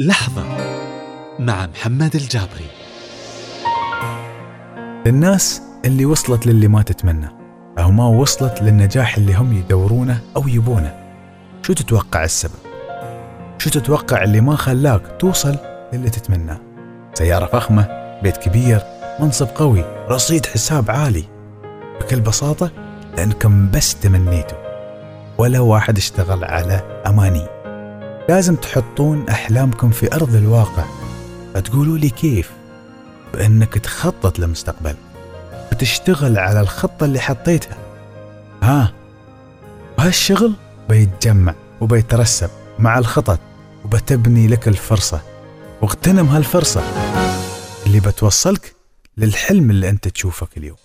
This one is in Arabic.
لحظة مع محمد الجابري للناس اللي وصلت للي ما تتمنى أو ما وصلت للنجاح اللي هم يدورونه أو يبونه شو تتوقع السبب؟ شو تتوقع اللي ما خلاك توصل للي تتمناه؟ سيارة فخمة، بيت كبير، منصب قوي، رصيد حساب عالي بكل بساطة لأنكم بس تمنيتوا ولا واحد اشتغل على أماني لازم تحطون أحلامكم في أرض الواقع. فتقولوا لي كيف؟ بأنك تخطط لمستقبل وتشتغل على الخطة اللي حطيتها. ها؟ وهالشغل بيتجمع وبيترسب مع الخطط وبتبني لك الفرصة. واغتنم هالفرصة اللي بتوصلك للحلم اللي أنت تشوفك اليوم